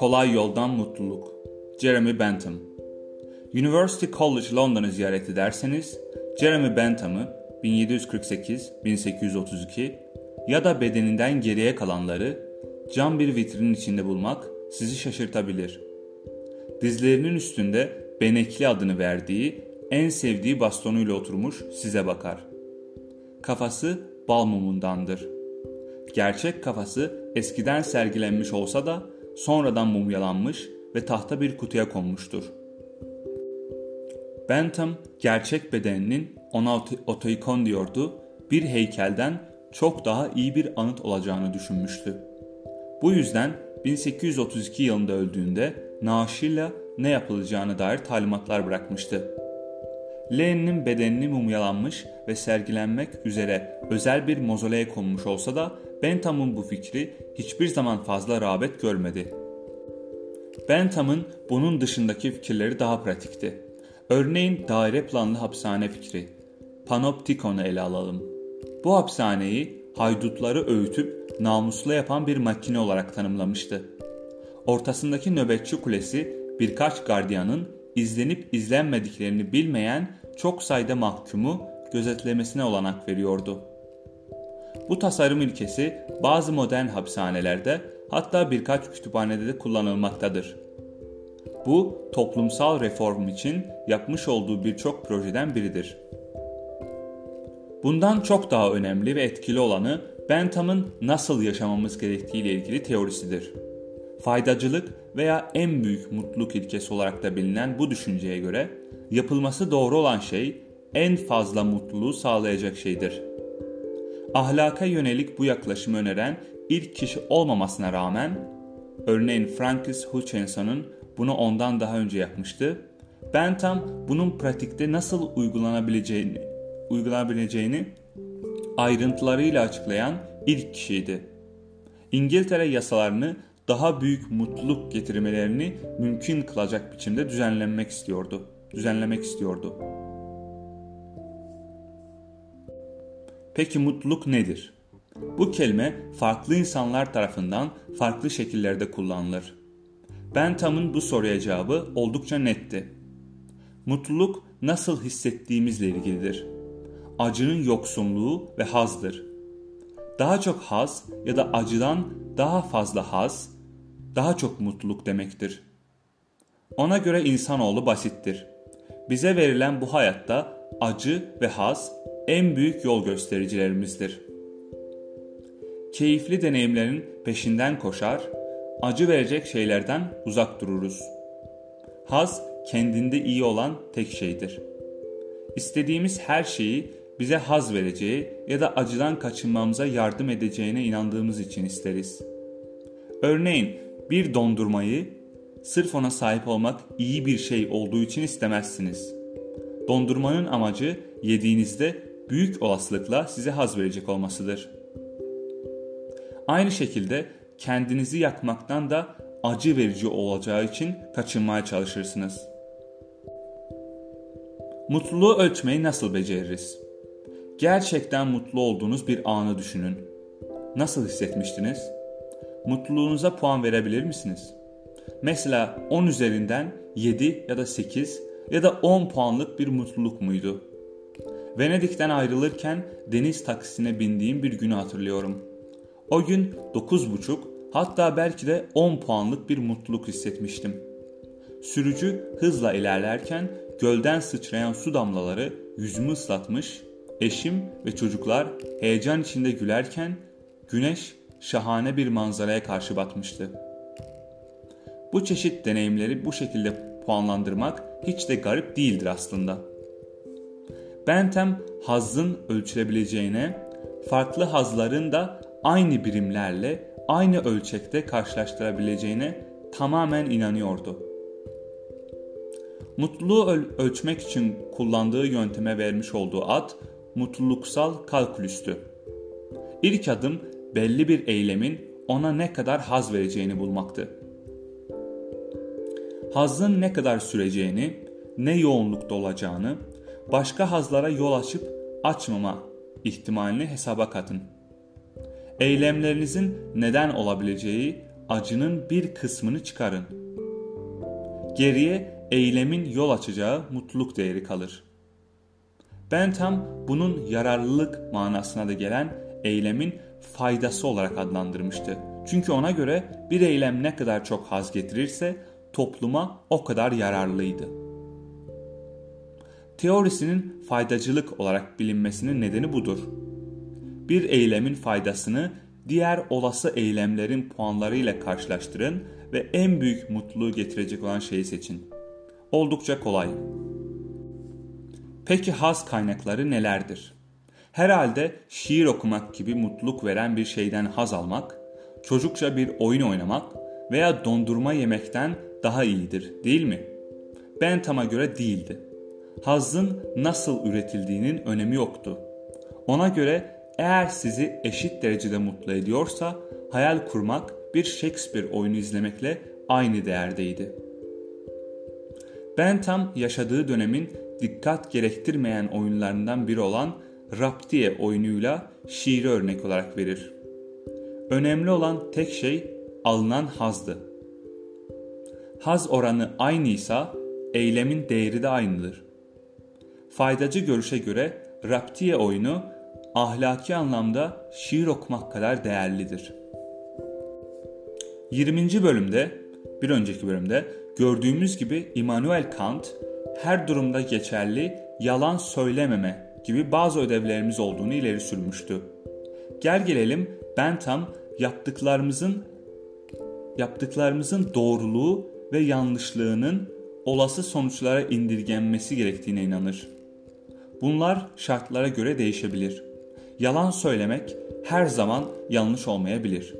Kolay Yoldan Mutluluk Jeremy Bentham University College London'ı ziyaret ederseniz Jeremy Bentham'ı 1748-1832 ya da bedeninden geriye kalanları cam bir vitrinin içinde bulmak sizi şaşırtabilir. Dizlerinin üstünde Benekli adını verdiği en sevdiği bastonuyla oturmuş size bakar. Kafası bal mumundandır. Gerçek kafası eskiden sergilenmiş olsa da sonradan mumyalanmış ve tahta bir kutuya konmuştur. Bentham gerçek bedeninin ona otoikon diyordu, bir heykelden çok daha iyi bir anıt olacağını düşünmüştü. Bu yüzden 1832 yılında öldüğünde naaşıyla ne yapılacağını dair talimatlar bırakmıştı. Lenin'in bedenini mumyalanmış ve sergilenmek üzere özel bir mozoleye konmuş olsa da Bentham'ın bu fikri hiçbir zaman fazla rağbet görmedi. Bentham'ın bunun dışındaki fikirleri daha pratikti. Örneğin daire planlı hapishane fikri. Panoptikon'u ele alalım. Bu hapishaneyi haydutları öğütüp namuslu yapan bir makine olarak tanımlamıştı. Ortasındaki nöbetçi kulesi birkaç gardiyanın izlenip izlenmediklerini bilmeyen çok sayıda mahkumu gözetlemesine olanak veriyordu. Bu tasarım ilkesi bazı modern hapishanelerde hatta birkaç kütüphanede de kullanılmaktadır. Bu toplumsal reform için yapmış olduğu birçok projeden biridir. Bundan çok daha önemli ve etkili olanı Bentham'ın nasıl yaşamamız gerektiği ile ilgili teorisidir. Faydacılık veya en büyük mutluluk ilkesi olarak da bilinen bu düşünceye göre yapılması doğru olan şey en fazla mutluluğu sağlayacak şeydir. Ahlaka yönelik bu yaklaşımı öneren ilk kişi olmamasına rağmen, örneğin Francis Hutchinson'ın bunu ondan daha önce yapmıştı. Bentham bunun pratikte nasıl uygulanabileceğini, uygulanabileceğini ayrıntılarıyla açıklayan ilk kişiydi. İngiltere yasalarını daha büyük mutluluk getirmelerini mümkün kılacak biçimde düzenlenmek istiyordu. Düzenlemek istiyordu. Peki mutluluk nedir? Bu kelime farklı insanlar tarafından farklı şekillerde kullanılır. Bentham'ın bu soruya cevabı oldukça netti. Mutluluk nasıl hissettiğimizle ilgilidir. Acının yoksunluğu ve hazdır. Daha çok haz ya da acıdan daha fazla haz, daha çok mutluluk demektir. Ona göre insanoğlu basittir. Bize verilen bu hayatta acı ve haz en büyük yol göstericilerimizdir. Keyifli deneyimlerin peşinden koşar, acı verecek şeylerden uzak dururuz. Haz kendinde iyi olan tek şeydir. İstediğimiz her şeyi bize haz vereceği ya da acıdan kaçınmamıza yardım edeceğine inandığımız için isteriz. Örneğin bir dondurmayı sırf ona sahip olmak iyi bir şey olduğu için istemezsiniz. Dondurmanın amacı yediğinizde büyük olasılıkla size haz verecek olmasıdır. Aynı şekilde kendinizi yakmaktan da acı verici olacağı için kaçınmaya çalışırsınız. Mutluluğu ölçmeyi nasıl beceririz? Gerçekten mutlu olduğunuz bir anı düşünün. Nasıl hissetmiştiniz? Mutluluğunuza puan verebilir misiniz? Mesela 10 üzerinden 7 ya da 8 ya da 10 puanlık bir mutluluk muydu? Venedik'ten ayrılırken deniz taksisine bindiğim bir günü hatırlıyorum. O gün 9,5 hatta belki de 10 puanlık bir mutluluk hissetmiştim. Sürücü hızla ilerlerken gölden sıçrayan su damlaları yüzümü ıslatmış, eşim ve çocuklar heyecan içinde gülerken güneş şahane bir manzaraya karşı batmıştı. Bu çeşit deneyimleri bu şekilde puanlandırmak hiç de garip değildir aslında. Bentham hazzın ölçülebileceğine, farklı hazların da aynı birimlerle aynı ölçekte karşılaştırabileceğine tamamen inanıyordu. Mutluluğu öl- ölçmek için kullandığı yönteme vermiş olduğu ad mutluluksal kalkülüstü. İlk adım belli bir eylemin ona ne kadar haz vereceğini bulmaktı. Hazın ne kadar süreceğini, ne yoğunlukta olacağını, başka hazlara yol açıp açmama ihtimalini hesaba katın. Eylemlerinizin neden olabileceği acının bir kısmını çıkarın. Geriye eylemin yol açacağı mutluluk değeri kalır. Bentham bunun yararlılık manasına da gelen eylemin faydası olarak adlandırmıştı. Çünkü ona göre bir eylem ne kadar çok haz getirirse topluma o kadar yararlıydı. Teorisinin faydacılık olarak bilinmesinin nedeni budur. Bir eylemin faydasını diğer olası eylemlerin puanlarıyla karşılaştırın ve en büyük mutluluğu getirecek olan şeyi seçin. Oldukça kolay. Peki haz kaynakları nelerdir? Herhalde şiir okumak gibi mutluluk veren bir şeyden haz almak, çocukça bir oyun oynamak veya dondurma yemekten daha iyidir değil mi? Bentham'a göre değildi. Hazın nasıl üretildiğinin önemi yoktu. Ona göre eğer sizi eşit derecede mutlu ediyorsa hayal kurmak bir Shakespeare oyunu izlemekle aynı değerdeydi. Bentham yaşadığı dönemin dikkat gerektirmeyen oyunlarından biri olan Raptiye oyunuyla şiiri örnek olarak verir. Önemli olan tek şey alınan hazdı. Haz oranı aynıysa eylemin değeri de aynıdır. Faydacı görüşe göre Raptiye oyunu ahlaki anlamda şiir okumak kadar değerlidir. 20. bölümde, bir önceki bölümde gördüğümüz gibi Immanuel Kant her durumda geçerli yalan söylememe gibi bazı ödevlerimiz olduğunu ileri sürmüştü. Gel gelelim Bentham yaptıklarımızın yaptıklarımızın doğruluğu ve yanlışlığının olası sonuçlara indirgenmesi gerektiğine inanır. Bunlar şartlara göre değişebilir. Yalan söylemek her zaman yanlış olmayabilir.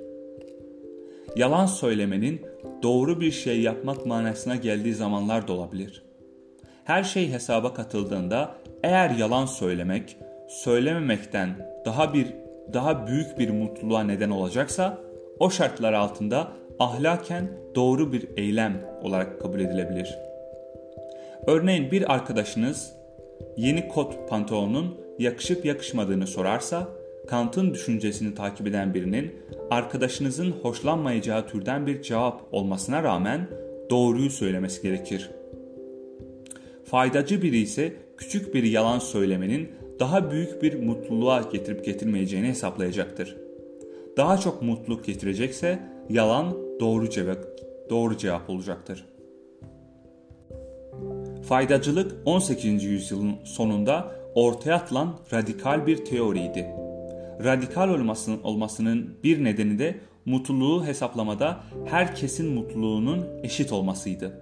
Yalan söylemenin doğru bir şey yapmak manasına geldiği zamanlar da olabilir. Her şey hesaba katıldığında eğer yalan söylemek söylememekten daha bir daha büyük bir mutluluğa neden olacaksa o şartlar altında ahlaken doğru bir eylem olarak kabul edilebilir. Örneğin bir arkadaşınız yeni kot pantolonun yakışıp yakışmadığını sorarsa Kant'ın düşüncesini takip eden birinin arkadaşınızın hoşlanmayacağı türden bir cevap olmasına rağmen doğruyu söylemesi gerekir. Faydacı biri ise küçük bir yalan söylemenin daha büyük bir mutluluğa getirip getirmeyeceğini hesaplayacaktır. Daha çok mutluluk getirecekse yalan doğru cevap, doğru cevap olacaktır. Faydacılık 18. yüzyılın sonunda ortaya atılan radikal bir teoriydi. Radikal olmasının, olmasının bir nedeni de mutluluğu hesaplamada herkesin mutluluğunun eşit olmasıydı.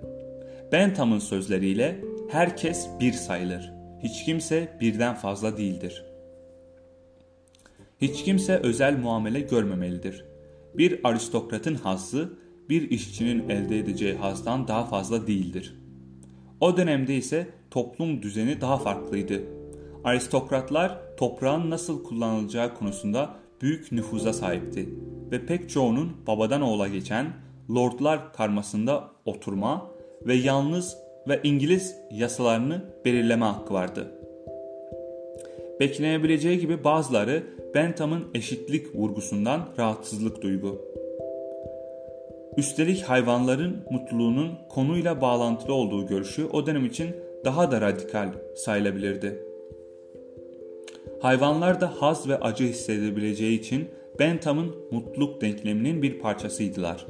Bentham'ın sözleriyle herkes bir sayılır. Hiç kimse birden fazla değildir. Hiç kimse özel muamele görmemelidir. Bir aristokratın hazzı bir işçinin elde edeceği hazdan daha fazla değildir. O dönemde ise toplum düzeni daha farklıydı. Aristokratlar toprağın nasıl kullanılacağı konusunda büyük nüfuza sahipti ve pek çoğunun babadan oğula geçen lordlar karmasında oturma ve yalnız ve İngiliz yasalarını belirleme hakkı vardı. Beklenebileceği gibi bazıları Bentham'ın eşitlik vurgusundan rahatsızlık duygu. Üstelik hayvanların mutluluğunun konuyla bağlantılı olduğu görüşü o dönem için daha da radikal sayılabilirdi. Hayvanlar da haz ve acı hissedebileceği için Bentham'ın mutluluk denkleminin bir parçasıydılar.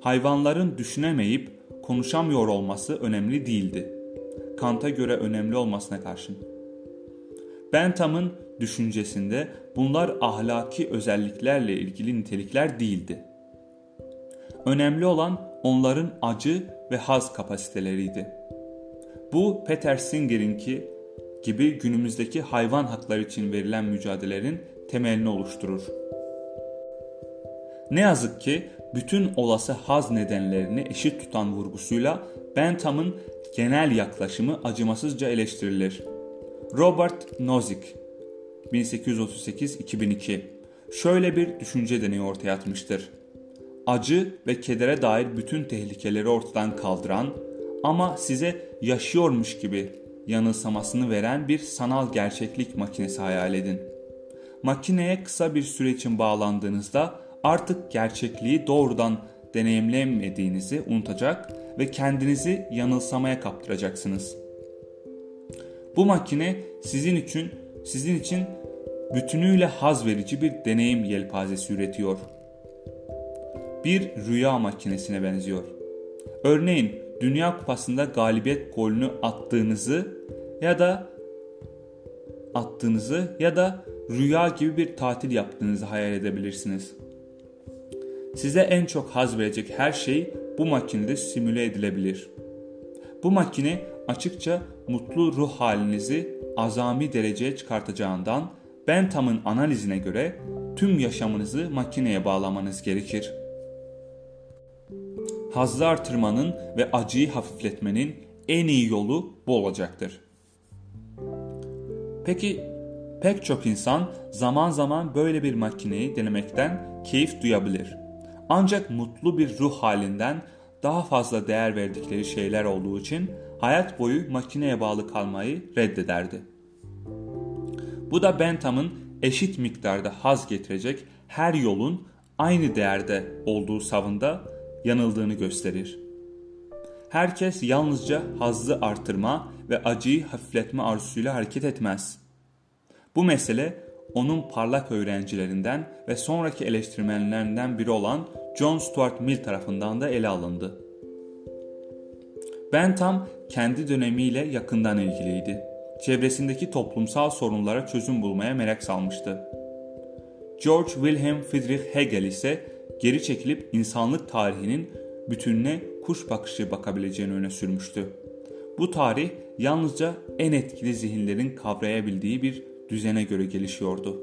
Hayvanların düşünemeyip konuşamıyor olması önemli değildi. Kant'a göre önemli olmasına karşın. Bentham'ın düşüncesinde bunlar ahlaki özelliklerle ilgili nitelikler değildi. Önemli olan onların acı ve haz kapasiteleriydi. Bu Peter Singer'inki gibi günümüzdeki hayvan hakları için verilen mücadelelerin temelini oluşturur. Ne yazık ki bütün olası haz nedenlerini eşit tutan vurgusuyla Bentham'ın genel yaklaşımı acımasızca eleştirilir. Robert Nozick 1838-2002 şöyle bir düşünce deneyi ortaya atmıştır. Acı ve kedere dair bütün tehlikeleri ortadan kaldıran ama size yaşıyormuş gibi yanılsamasını veren bir sanal gerçeklik makinesi hayal edin. Makineye kısa bir süre için bağlandığınızda artık gerçekliği doğrudan deneyimlemediğinizi unutacak ve kendinizi yanılsamaya kaptıracaksınız. Bu makine sizin için sizin için bütünüyle haz verici bir deneyim yelpazesi üretiyor. Bir rüya makinesine benziyor. Örneğin Dünya Kupası'nda galibiyet golünü attığınızı ya da attığınızı ya da rüya gibi bir tatil yaptığınızı hayal edebilirsiniz. Size en çok haz verecek her şey bu makinede simüle edilebilir. Bu makine açıkça mutlu ruh halinizi azami dereceye çıkartacağından Bentham'ın analizine göre tüm yaşamınızı makineye bağlamanız gerekir. Hazzı artırmanın ve acıyı hafifletmenin en iyi yolu bu olacaktır. Peki pek çok insan zaman zaman böyle bir makineyi denemekten keyif duyabilir. Ancak mutlu bir ruh halinden daha fazla değer verdikleri şeyler olduğu için hayat boyu makineye bağlı kalmayı reddederdi. Bu da Bentham'ın eşit miktarda haz getirecek her yolun aynı değerde olduğu savında yanıldığını gösterir. Herkes yalnızca hazzı artırma ve acıyı hafifletme arzusuyla hareket etmez. Bu mesele onun parlak öğrencilerinden ve sonraki eleştirmenlerinden biri olan John Stuart Mill tarafından da ele alındı. Bentham kendi dönemiyle yakından ilgiliydi. Çevresindeki toplumsal sorunlara çözüm bulmaya merak salmıştı. George Wilhelm Friedrich Hegel ise geri çekilip insanlık tarihinin bütününe kuş bakışı bakabileceğini öne sürmüştü. Bu tarih yalnızca en etkili zihinlerin kavrayabildiği bir düzene göre gelişiyordu.